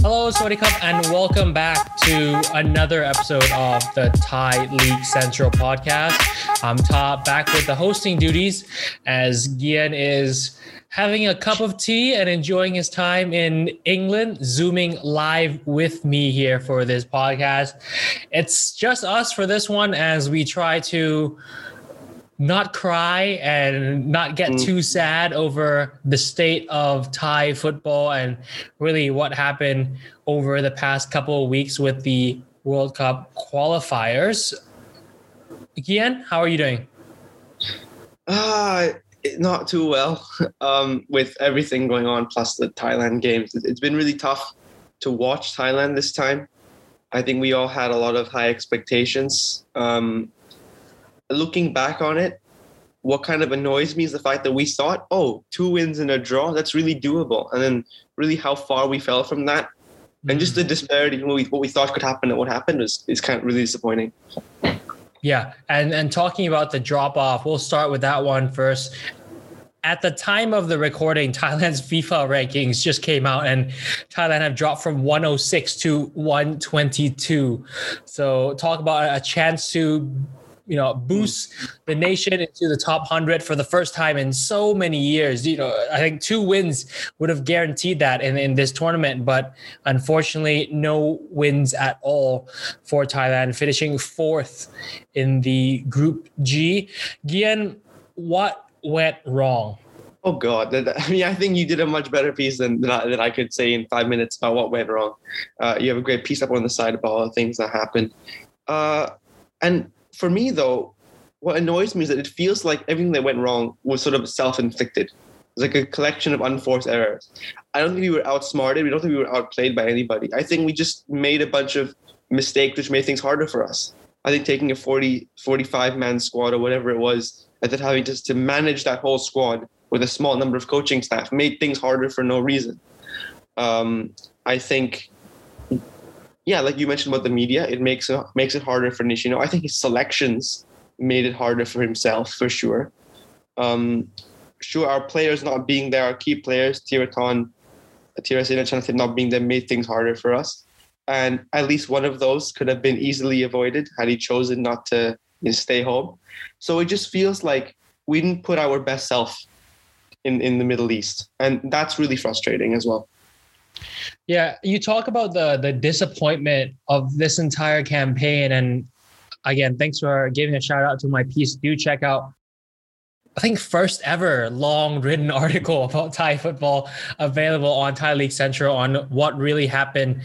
Hello, Sawasdee Cup, and welcome back to another episode of the Thai League Central podcast. I'm Ta back with the hosting duties as Gian is having a cup of tea and enjoying his time in England, zooming live with me here for this podcast. It's just us for this one as we try to not cry and not get mm. too sad over the state of Thai football and really what happened over the past couple of weeks with the World Cup qualifiers. Gian, how are you doing? Uh, not too well um, with everything going on, plus the Thailand games. It's been really tough to watch Thailand this time. I think we all had a lot of high expectations. Um, looking back on it, what kind of annoys me is the fact that we thought, oh, two wins and a draw, that's really doable. And then really how far we fell from that. And just the mm. disparity what we, what we thought could happen and what happened is, is kind of really disappointing. Yeah. And and talking about the drop off, we'll start with that one first. At the time of the recording, Thailand's FIFA rankings just came out, and Thailand have dropped from 106 to 122. So, talk about a chance to you know boost the nation into the top 100 for the first time in so many years you know i think two wins would have guaranteed that in, in this tournament but unfortunately no wins at all for thailand finishing fourth in the group g gian what went wrong Oh God! I mean, I think you did a much better piece than than I, than I could say in five minutes about what went wrong. Uh, you have a great piece up on the side about all the things that happened, uh, and for me though, what annoys me is that it feels like everything that went wrong was sort of self-inflicted. It's like a collection of unforced errors. I don't think we were outsmarted. We don't think we were outplayed by anybody. I think we just made a bunch of mistakes which made things harder for us. I think taking a 40, 45 man squad or whatever it was, and then having just to manage that whole squad with a small number of coaching staff made things harder for no reason. Um, I think yeah, like you mentioned about the media, it makes it makes it harder for Nishino. I think his selections made it harder for himself for sure. Um, sure, our players not being there, our key players, Theerathon, Tirasena Chanathip not being there made things harder for us. And at least one of those could have been easily avoided had he chosen not to you know, stay home. So it just feels like we didn't put our best self in, in the Middle East. And that's really frustrating as well. Yeah, you talk about the the disappointment of this entire campaign, and again, thanks for giving a shout out to my piece. Do check out, I think, first ever long written article about Thai football available on Thai League Central on what really happened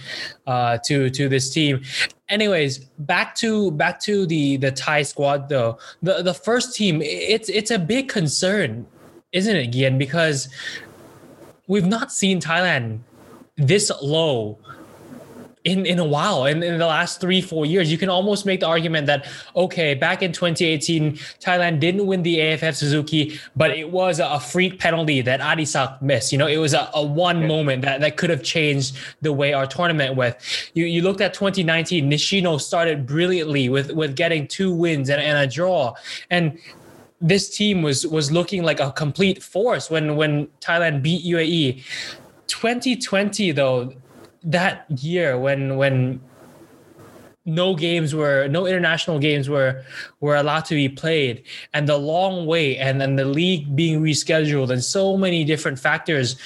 uh, to to this team. Anyways, back to back to the the Thai squad though. The the first team, it's it's a big concern, isn't it, Gian? Because we've not seen Thailand this low in in a while in, in the last three four years you can almost make the argument that okay back in 2018 thailand didn't win the aff suzuki but it was a, freak penalty that adisak missed. You know it was a, a one yeah. moment that, that could have changed the way our tournament went. You you looked at 2019 nishino started brilliantly with with getting two wins and, and a draw. And this team was was looking like a complete force when when thailand beat uae 2020 though, that year when when no games were no international games were were allowed to be played and the long wait and then the league being rescheduled and so many different factors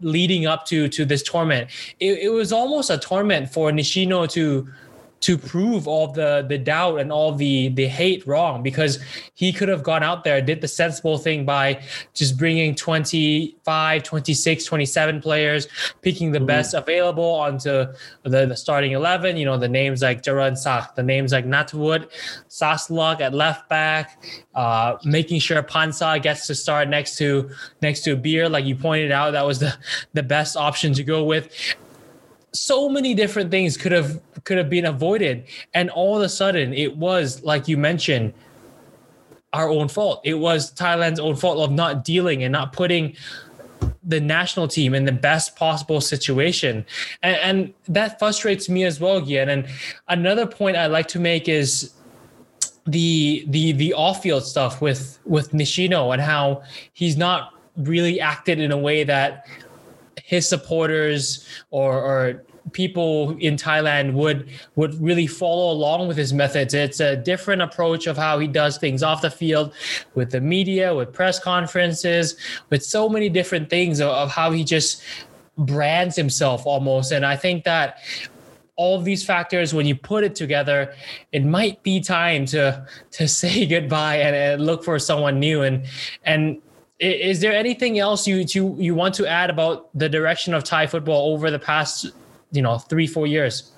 leading up to to this tournament it, it was almost a torment for nishino to to prove all the the doubt and all the the hate wrong because he could have gone out there did the sensible thing by just bringing 25 26 27 players picking the mm-hmm. best available onto the, the, starting 11 you know the names like Jaroensak the names like Natwood Saslok at left back uh, making sure Pansa gets to start next to next to a Beer like you pointed out that was the the best option to go with so many different things could have could have been avoided. And all of a sudden it was like you mentioned our own fault. It was thailand's own fault of not dealing and not putting the national team in the best possible situation. And, and that frustrates me as well Gian. and another point i'd like to make is the the the off-field stuff with with Nishino and how he's not really acted in a way that his supporters or or people in Thailand would would really follow along with his methods. It's a different approach of how he does things off the field with the media, with press conferences, with so many different things of, of how he just brands himself almost. And I think that all of these factors when you put it together it might be time to to say goodbye and, and look for someone new and and is there anything else you you you want to add about the direction of Thai football over the past you know three four years?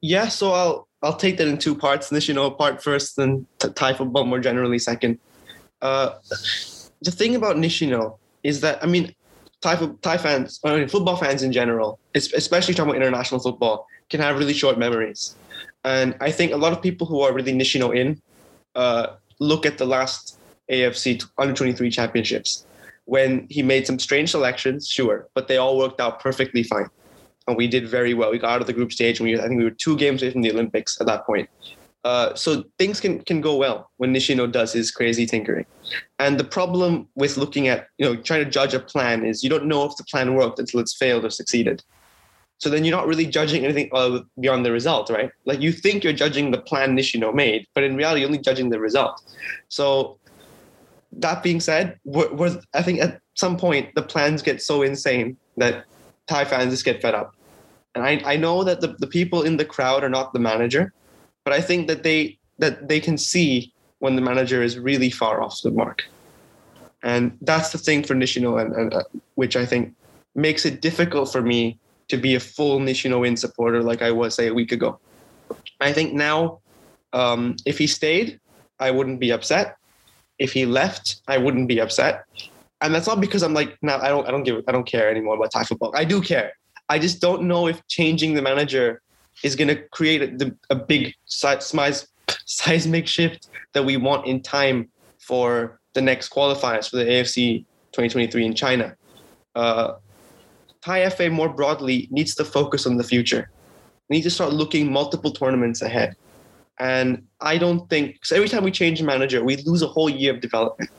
Yeah, so I'll I'll take that in two parts. This you know part first, then Thai football more generally second. Uh, the thing about Nishino is that I mean Thai, Thai fans, I mean, football fans in general, especially talking about international football, can have really short memories. And I think a lot of people who are really Nishino in uh, look at the last AFC under 23 championships when he made some strange selections, sure, but they all worked out perfectly fine. And we did very well. We got out of the group stage, and we, I think we were two games away from the Olympics at that point. Uh, so things can can go well when Nishino does his crazy tinkering. And the problem with looking at you know trying to judge a plan is you don't know if the plan worked until it's failed or succeeded. So then you're not really judging anything beyond the result, right? Like you think you're judging the plan Nishino made, but in reality, you're only judging the result. So that being said, we're, we're, I think at some point the plans get so insane that Thai fans just get fed up. And I, I know that the, the people in the crowd are not the manager, but I think that they that they can see when the manager is really far off the mark. And that's the thing for Nishino, and, and uh, which I think makes it difficult for me to be a full Nishino in supporter like I was say a week ago. I think now, um, if he stayed, I wouldn't be upset. If he left, I wouldn't be upset. And that's not because I'm like, no, I don't, I don't give, I don't care anymore about Thai football. I do care. I just don't know if changing the manager is going to create a, a big size, seismic shift that we want in time for the next qualifiers for the AFC 2023 in China. Uh, Thai FA more broadly needs to focus on the future. We need to start looking multiple tournaments ahead. And I don't think because every time we change a manager, we lose a whole year of development.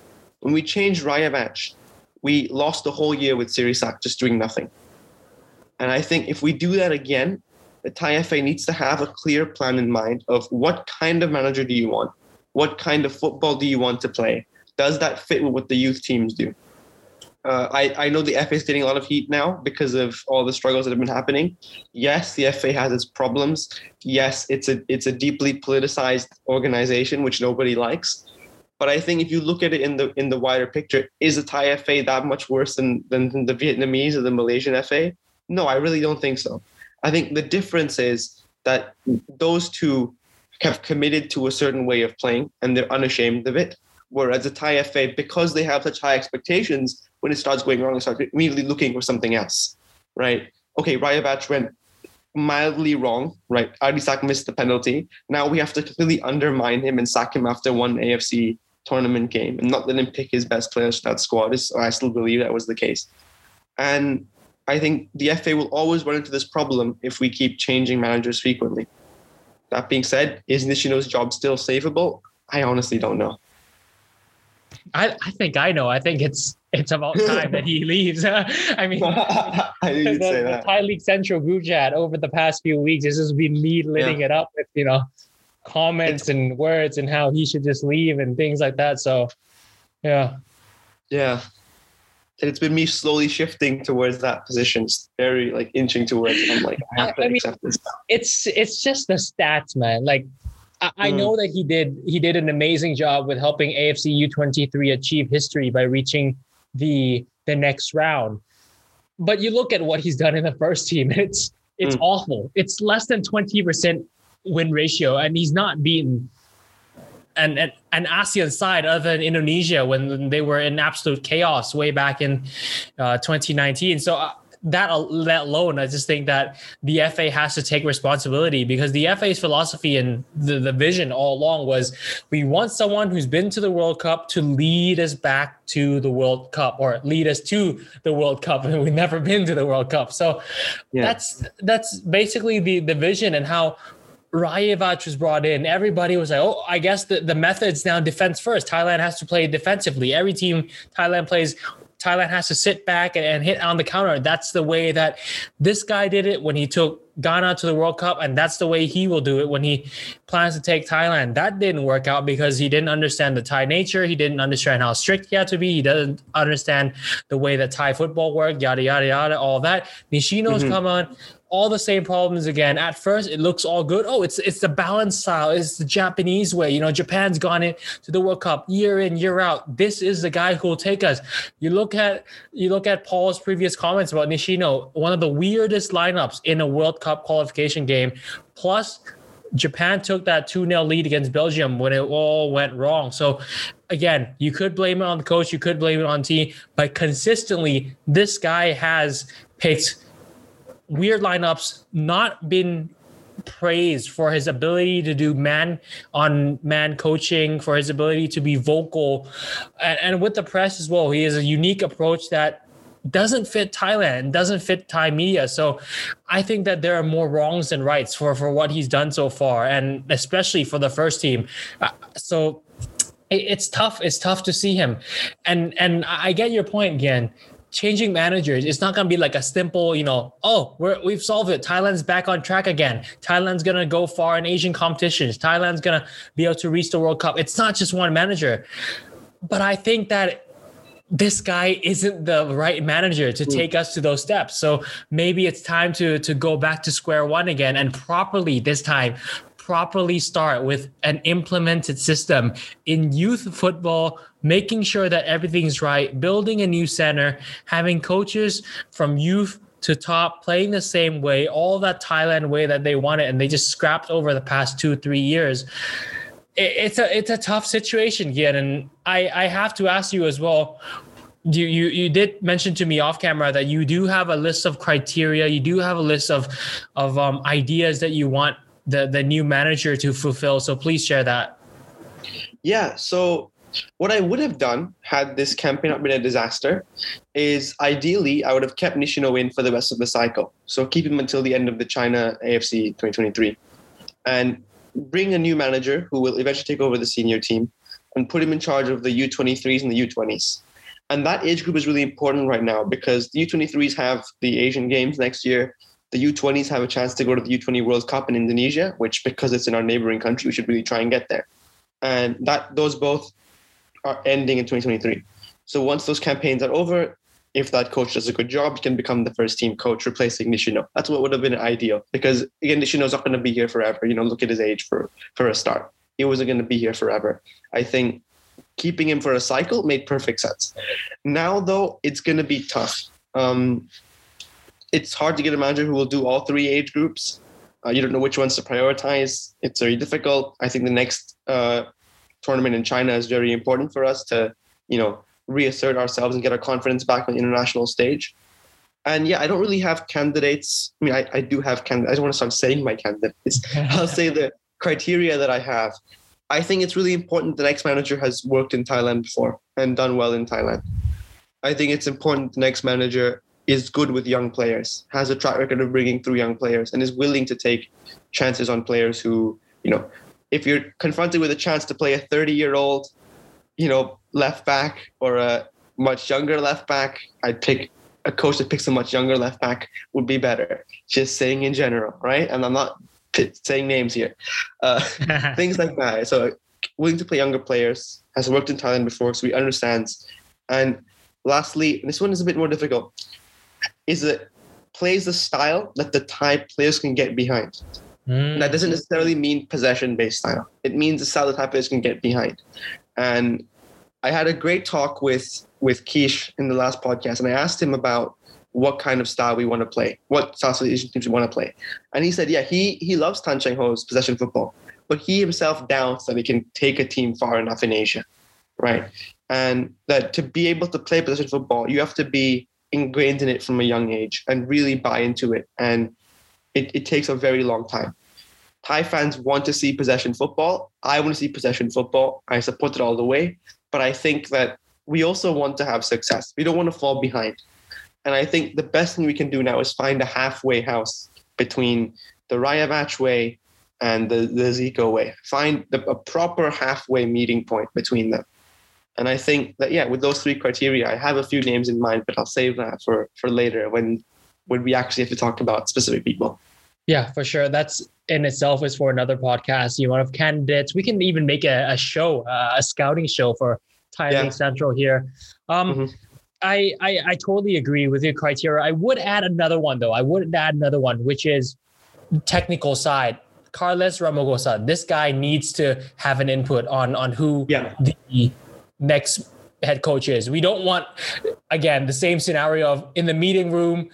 When we changed Rajevac, we lost a whole year with Sirisak just doing nothing. And I think if we do that again, the Thai FA needs to have a clear plan in mind of what kind of manager do you want? What kind of football do you want to play? Does that fit with what the youth teams do? Uh, I, I know the FA is getting a lot of heat now because of all the struggles that have been happening. Yes, the FA has its problems. Yes, it's a it's a deeply politicized organization which nobody likes. But I think if you look at it in the in the wider picture, is the Thai FA that much worse than, than the Vietnamese or the Malaysian FA? No, I really don't think so. I think the difference is that those two have committed to a certain way of playing and they're unashamed of it. Whereas the Thai FA, because they have such high expectations, when it starts going wrong, they start immediately looking for something else, right? Okay, Rajevac went mildly wrong, right? Adisak missed the penalty. Now we have to completely undermine him and sack him after one AFC tournament game and not let him pick his best players for that squad. I still believe that was the case. And I think the FA will always run into this problem if we keep changing managers frequently. That being said, is Nishino's job still savable? I honestly don't know. I, I think I know. I think it's it's about time that he leaves. I mean, I the, the Thai League Central group chat over the past few weeks, has just been me litting yeah. it up with you know comments it's, and words and how he should just leave and things like that. So, yeah, yeah, and it's been me slowly shifting towards that position, it's very like inching towards it. I'm like, I have to I accept mean, this. It's it's just the stats, man. Like I, I mm. know that he did he did an amazing job with helping AFC U23 achieve history by reaching the the next round. But you look at what he's done in the first team, it's it's mm. awful. It's less than 20% win ratio, and he's not beaten an, an, an ASEAN side other than Indonesia when they were in absolute chaos way back in uh, 2019. So uh, that that alone, I just think that the FA has to take responsibility because the FA's philosophy and the, the vision all along was we want someone who's been to the World Cup to lead us back to the World Cup or lead us to the World Cup, and we've never been to the World Cup. So yeah. that's that's basically the the vision and how Rajevac was brought in, everybody was like, oh, I guess the, the method's now defense first. Thailand has to play defensively. Every team Thailand plays Thailand has to sit back and, and, hit on the counter. That's the way that this guy did it when he took Ghana to the World Cup, and that's the way he will do it when he plans to take Thailand. That didn't work out because he didn't understand the Thai nature. He didn't understand how strict he had to be. He doesn't understand the way that Thai football worked, yada, yada, yada, all that. Nishino's mm-hmm. come on all the same problems again. At first, it looks all good. Oh, it's it's the balance style. It's the Japanese way. You know, Japan's gone into the World Cup year in year out. This is the guy who will take us. You look at you look at Paul's previous comments about Nishino, one of the weirdest lineups in a World Cup qualification game. Plus, Japan took that 2 0 lead against Belgium when it all went wrong. So, again, you could blame it on the coach, you could blame it on team, but consistently, this guy has picked weird lineups, not been praised for his ability to do man on man coaching, for his ability to be vocal, and, and with the press as well. He has a unique approach that doesn't fit Thailand, doesn't fit Thai media. So I think that there are more wrongs than rights for for what he's done so far, and especially for the first team. Uh, so it's tough. It's tough to see him, and and I get your point again changing managers, it's not going to be like a simple, you know, oh, we're, we've solved it. Thailand's back on track again. Thailand's going to go far in Asian competitions. Thailand's going to be able to reach the World Cup. It's not just one manager. But I think that this guy isn't the right manager to hmm. take us to those steps. So maybe it's time to to go back to square one again and properly this time properly start with an implemented system in youth football, making sure that everything's right, building a new center, having coaches from youth to top playing the same way, all that Thailand way that they wanted, and they just scrapped over the past two, three years. It's a it's a tough situation, again, and I I have to ask you as well you, you you did mention to me off camera that you do have a list of criteria you do have a list of of um, ideas that you want the the new manager to fulfill. So please share that. Yeah. So what I would have done had this campaign not been a disaster is ideally I would have kept Nishino in for the rest of the cycle. So keep him until the end of the China AFC 2023 and bring a new manager who will eventually take over the senior team and put him in charge of the U23s and the U20s. And that age group is really important right now because the U23s have the Asian Games next year the U20s have a chance to go to the U20 World Cup in Indonesia, which because it's in our neighboring country, we should really try and get there. And that those both are ending in 2023. So once those campaigns are over, if that coach does a good job, he can become the first team coach, replacing Nishino. That's what would have been ideal because again, Nishino's not going to be here forever. You know, look at his age for for a start. He wasn't going to be here forever. I think keeping him for a cycle made perfect sense. Now though, it's going to be tough. Um, it's hard to get a manager who will do all three age groups. Uh, you don't know which ones to prioritize. It's very difficult. I think the next uh, tournament in China is very important for us to, you know, reassert ourselves and get our confidence back on the international stage. And yeah, I don't really have candidates. I mean, I, I do have candidates. I don't want to start saying my candidates. I'll say the criteria that I have. I think it's really important the next manager has worked in Thailand before and done well in Thailand. I think it's important the next manager is good with young players, has a track record of bringing through young players, and is willing to take chances on players who, you know, if you're confronted with a chance to play a 30 year old, you know, left back or a much younger left back, I'd pick a coach that picks a much younger left back would be better. Just saying in general, right? And I'm not saying names here. Uh, things like that. So willing to play younger players, has worked in Thailand before, so he understands. And lastly, this one is a bit more difficult is that plays the style that the Thai players can get behind. Mm. That doesn't necessarily mean possession based style. It means the style that Thai players can get behind. And I had a great talk with with Keish in the last podcast, and I asked him about what kind of style we want to play, what style of Asian teams we want to play. And he said, yeah, he he loves Tan Cheng Hoe's possession football, but he himself doubts that he can take a team far enough in Asia, right? And that to be able to play possession football, you have to be ingrained in it from a young age and really buy into it. And it, it takes a very long time. Thai fans want to see possession football. I want to see possession football. I support it all the way. But I think that we also want to have success. We don't want to fall behind. And I think the best thing we can do now is find a halfway house between the Rajevac way and the, the Zico way. Find the, a proper halfway meeting point between them. And I think that yeah, with those three criteria, I have a few names in mind, but I'll save that for for later when when we actually have to talk about specific people. Yeah, for sure. That's in itself is for another podcast. You want of candidates. We can even make a, a show, uh, a scouting show for Thai yeah. Central here. Um, mm-hmm. I, I I totally agree with your criteria. I would add another one though. I would add another one, which is technical side. Carles Romagosa. This guy needs to have an input on on who yeah. the next head coach is. We don't want again the same scenario of in the meeting room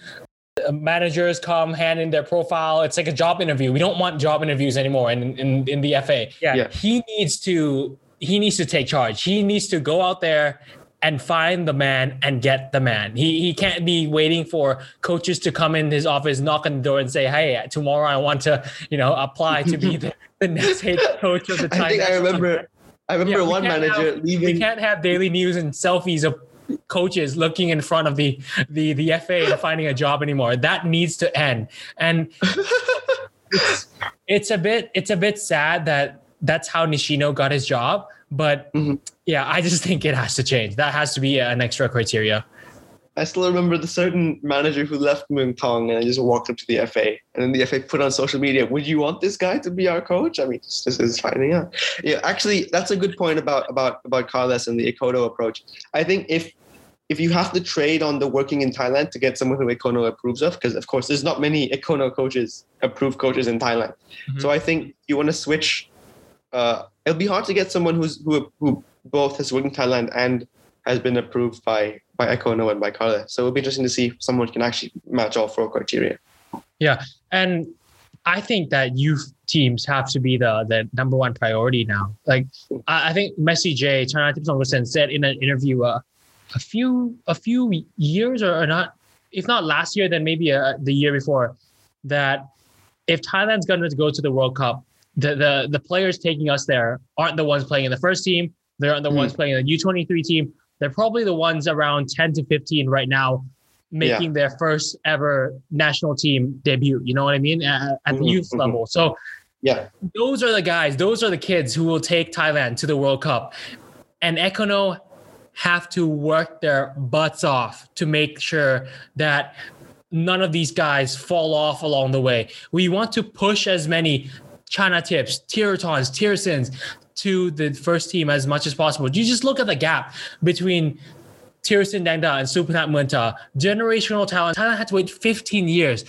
uh, managers come hand in their profile it's like a job interview we don't want job interviews anymore in in, in the fa yeah, yeah he needs to he needs to take charge he needs to go out there and find the man and get the man. He he can't be waiting for coaches to come in his office, knock on the door, and say, "Hey, tomorrow I want to, you know, apply to be the, the next head coach of the time." I think I remember. I remember yeah, one manager have, leaving. We can't have daily news and selfies of coaches looking in front of the the the FA and finding a job anymore. That needs to end. And it's, it's a bit it's a bit sad that that's how Nishino got his job but mm-hmm. yeah, I just think it has to change. That has to be an extra criteria. I still remember the certain manager who left Muangthong and I just walked up to the FA and then the FA put on social media, would you want this guy to be our coach? I mean, this is finding out. Yeah, actually, that's a good point about about about Carles and the Ekkono approach. I think if if you have to trade on the working in Thailand to get someone who Ekkono approves of, because of course there's not many Ekkono coaches, approved coaches in Thailand. Mm-hmm. So I think you want to switch uh, it'll be hard to get someone who's who who both has worked in Thailand and has been approved by by Ekkono and by Carla. So it'll be interesting to see if someone can actually match all four criteria. Yeah, and I think that youth teams have to be the the number one priority now. Like I, I think Messi J, China Tips said in an interview uh, a few a few years or, or not, if not last year, then maybe uh, the year before, that if Thailand's going to go to the World Cup, the the the players taking us there aren't the ones playing in the first team. They aren't the mm. ones playing in the U23 team. They're probably the ones around 10 to 15 right now, making yeah. their first ever national team debut. You know what I mean? At, at mm-hmm. the youth mm-hmm. level. So yeah, those are the guys. Those are the kids who will take Thailand to the World Cup. And Ekkono have to work their butts off to make sure that none of these guys fall off along the way. We want to push as many China tips, Theerathons, Teerasils to the first team as much as possible. You just look at the gap between Teerasil Dangda and Supanat Mueanta, generational talent. Thailand had to wait 15 years.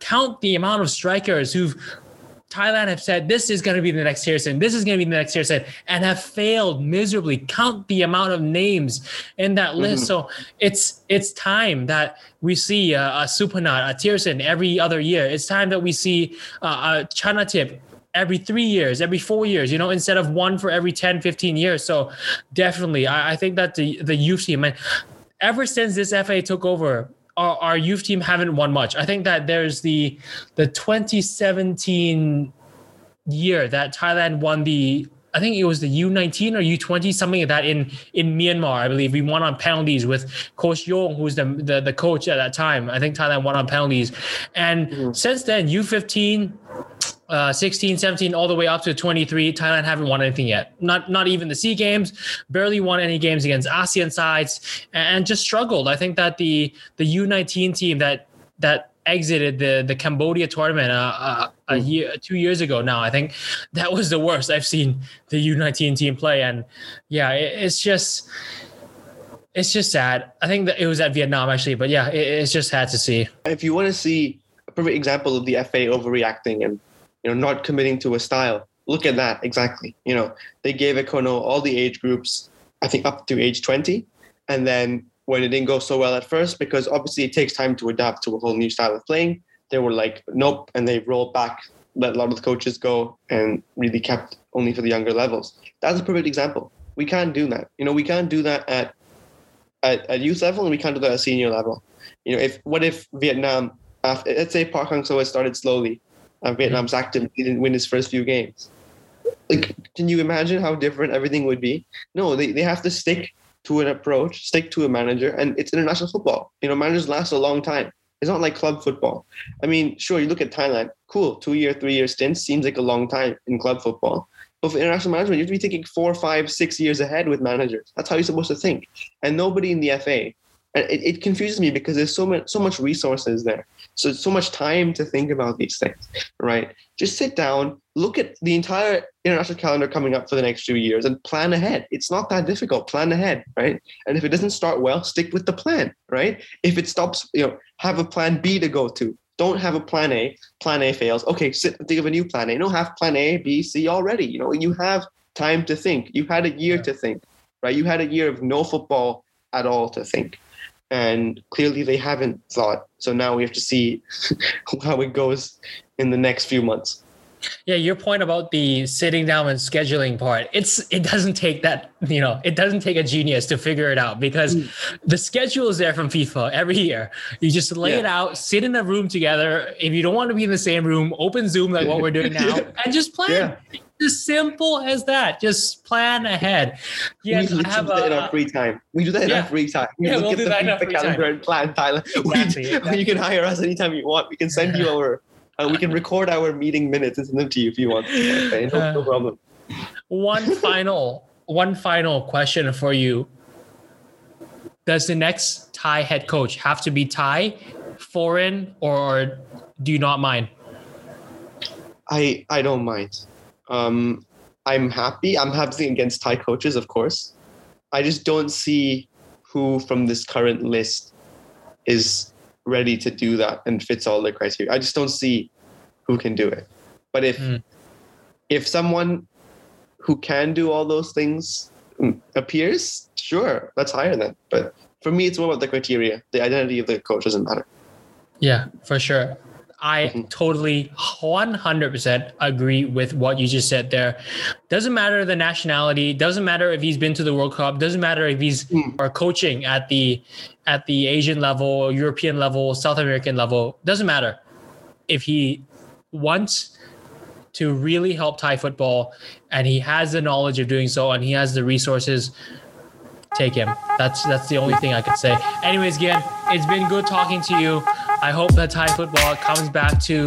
Count the amount of strikers who've Thailand have said this is going to be the next Teerasil, this is going to be the next Teerasil, and have failed miserably. Count the amount of names in that list. Mm-hmm. So it's it's time that we see a, a Supanat, a Teerasil every other year. It's time that we see uh, a Chanathip every three years, every four years, you know, instead of one for every 10, 15 years. So definitely, I, I think that the, the youth team, and ever since this FA took over, our, our youth team haven't won much. I think that there's the the 2017 year that Thailand won the I think it was the U19 or U20, something like that in in Myanmar. I believe we won on penalties with Coach Yong, who's the, the the, coach at that time. I think Thailand won on penalties, and mm-hmm. since then U15 uh, 16, 17, all the way up to 23. Thailand haven't won anything yet. Not not even the Sea Games. Barely won any games against ASEAN sides, and just struggled. I think that the the U19 team that that exited the the Cambodia tournament uh, uh, a mm. year, two years ago now. I think that was the worst I've seen the U19 team play, and yeah, it, it's just it's just sad. I think that it was at Vietnam actually, but yeah, it, it's just sad to see. If you want to see a perfect example of the FA overreacting and know, not committing to a style. Look at that exactly. You know, they gave Ekkono all the age groups, I think up to age 20. And then when it didn't go so well at first, because obviously it takes time to adapt to a whole new style of playing, they were like, nope, and they rolled back, let a lot of the coaches go, and really kept only for the younger levels. That's a perfect example. We can't do that. You know, we can't do that at at, at youth level, and we can't do that at senior level. You know, if what if Vietnam, after, let's say Park Hang Seo started slowly, and Vietnam's active. Didn't win his first few games. Like, can you imagine how different everything would be? No, they, they have to stick to an approach, stick to a manager, and it's international football. You know, managers last a long time. It's not like club football. I mean, sure, you look at Thailand, cool, two year, three year stints seems like a long time in club football. But for international management, you have to be thinking four, five, six years ahead with managers. That's how you're supposed to think. And nobody in the FA. And it, it confuses me because there's so much so much resources there. So so much time to think about these things. Right. Just sit down, look at the entire international calendar coming up for the next few years and plan ahead. It's not that difficult. Plan ahead, right? And if it doesn't start well, stick with the plan, right? If it stops, you know, have a plan B to go to. Don't have a plan A. Plan A fails. Okay, sit and think of a new plan A. No, have plan A, B, C already. You know, you have time to think. You had a year to think, right? You had a year of no football at all to think. And clearly they haven't thought. So now we have to see how it goes in the next few months. Yeah, your point about the sitting down and scheduling part, it's it doesn't take that, you know, it doesn't take a genius to figure it out because mm. the schedule is there from FIFA every year. You just lay yeah. it out, sit in a room together. If you don't want to be in the same room, open Zoom like what we're doing now and just plan. Yeah. As simple as that. Just plan ahead. Yeah, we do that in our free time. We do that in yeah. our free time. We yeah, look we'll at do the that in our free calendar time. and plan Thailand. Exactly, we, exactly. You can hire us anytime you want. We can send you our uh, we can record our meeting minutes and send them to you if you want. Okay, no, no problem. One final, one final question for you. Does the next Thai head coach have to be Thai, foreign, or do you not mind? I I don't mind. Um, I'm happy. I'm happy against Thai coaches, of course. I just don't see who from this current list is ready to do that and fits all the criteria. I just don't see who can do it. But if mm. if someone who can do all those things appears, sure, let's hire them. But for me, it's more about the criteria. The identity of the coach doesn't matter. Yeah, for sure. I mm-hmm. totally 100% agree with what you just said there. Doesn't matter the nationality, doesn't matter if he's been to the World Cup, doesn't matter if he's mm. or coaching at the at the Asian level, European level, South American level, doesn't matter. If he wants to really help Thai football and he has the knowledge of doing so and he has the resources take him. That's that's the only thing I could say. Anyways, again, it's been good talking to you. I hope that Thai football comes back to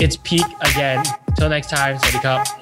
its peak again. Till next time, Sawadee Cup.